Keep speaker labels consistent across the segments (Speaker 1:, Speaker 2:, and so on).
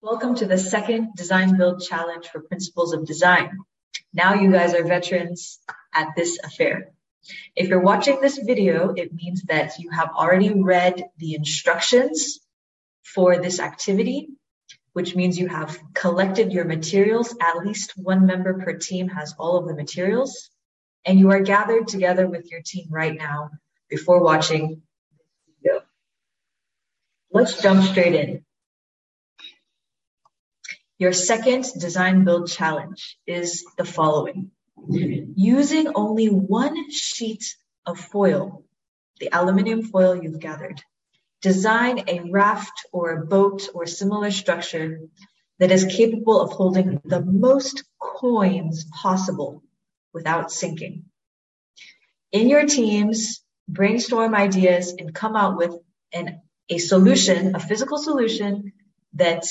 Speaker 1: Welcome to the second Design Build Challenge for Principles of Design. Now you guys are veterans at this affair. If you're watching this video, it means that you have already read the instructions for this activity, which means you have collected your materials. At least one member per team has all of the materials, and you are gathered together with your team right now before watching. Let's jump straight in. Your second design build challenge is the following. Using only one sheet of foil, the aluminum foil you've gathered, design a raft or a boat or similar structure that is capable of holding the most coins possible without sinking. In your teams, brainstorm ideas and come out with an, a solution, a physical solution that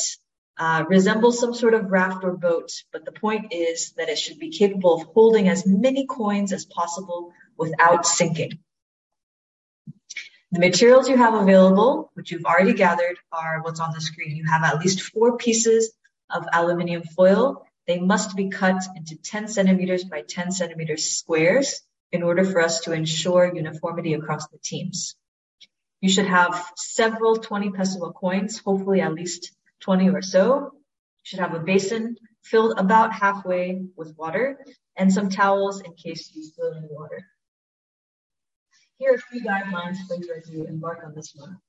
Speaker 1: uh, resembles some sort of raft or boat, but the point is that it should be capable of holding as many coins as possible without sinking. The materials you have available, which you've already gathered, are what's on the screen. You have at least four pieces of aluminum foil. They must be cut into 10 centimeters by 10 centimeters squares in order for us to ensure uniformity across the teams. You should have several 20 peso coins, hopefully at least 20 or so. You should have a basin filled about halfway with water and some towels in case you spill any water. Here are three guidelines for you as you embark on this one.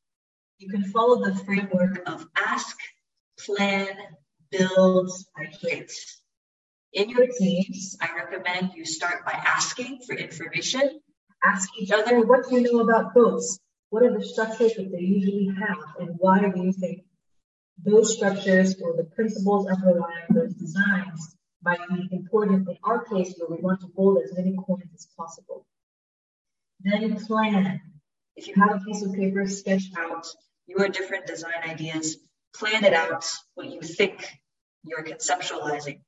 Speaker 1: You can follow the framework of ask, plan, build, iterate. In your teams, I recommend you start by asking for information. Ask each other, what do you know about boats? What are the structures that they usually have? And why do you think those structures or the principles underlying those designs might be important in our case where we want to hold as many coins as possible. Then plan. If you have a piece of paper, sketch out your different design ideas, plan it out, what you think you're conceptualizing.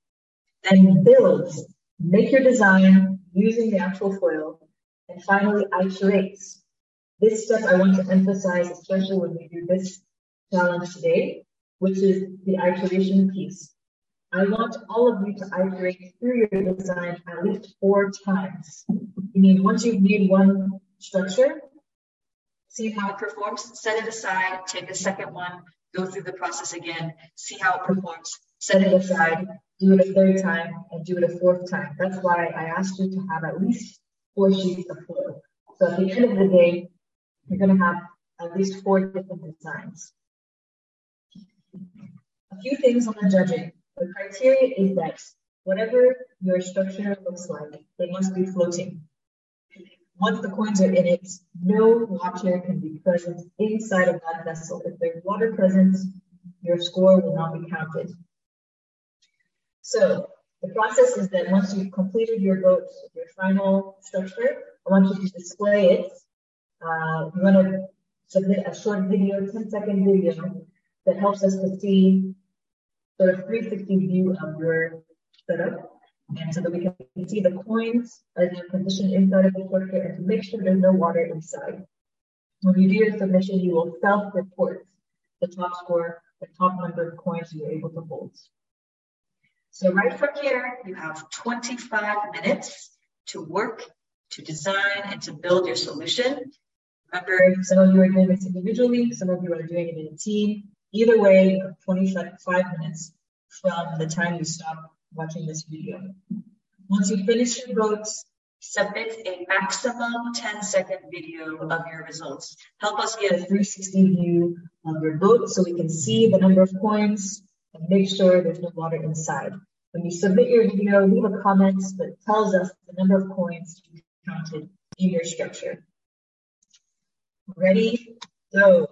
Speaker 1: Then build. Make your design using the actual foil. And finally, iterate. This step I want to emphasize, especially when we do this challenge today, which is the iteration piece. I want all of you to iterate through your design at least four times. You mean once you've made one structure, see how it performs, set it aside, take a second one, go through the process again, see how it performs, set it aside, do it a third time, and do it a fourth time. That's why I asked you to have at least four sheets of foil. So at the end of the day, you're going to have at least four different designs. A few things on the judging. The criteria is that whatever your structure looks like, they must be floating. Once the coins are in it, no water can be present inside of that vessel. If there's water present, your score will not be counted. So the process is that once you've completed your boat, your final structure, I want you to display it. Uh, you want to submit a short video, 10 second video that helps us to see sort of 360 view of your setup. And so that we can see the coins as they're positioned inside of the structure and to make sure there's no water inside. When you do your submission, you will self-report the top score, the top number of coins you were able to hold. So right from here, you have 25 minutes to work, to design, and to build your solution. Remember, some of you are doing this individually, some of you are doing it in a team. Either way, 25 minutes from the time you stop watching this video. Once you finish your votes, submit a maximum 10 second video of your results. Help us get a 360 view of your vote so we can see the number of coins and make sure there's no water inside. When you submit your video, leave a comment that tells us the number of coins you counted in your structure. Ready? Go.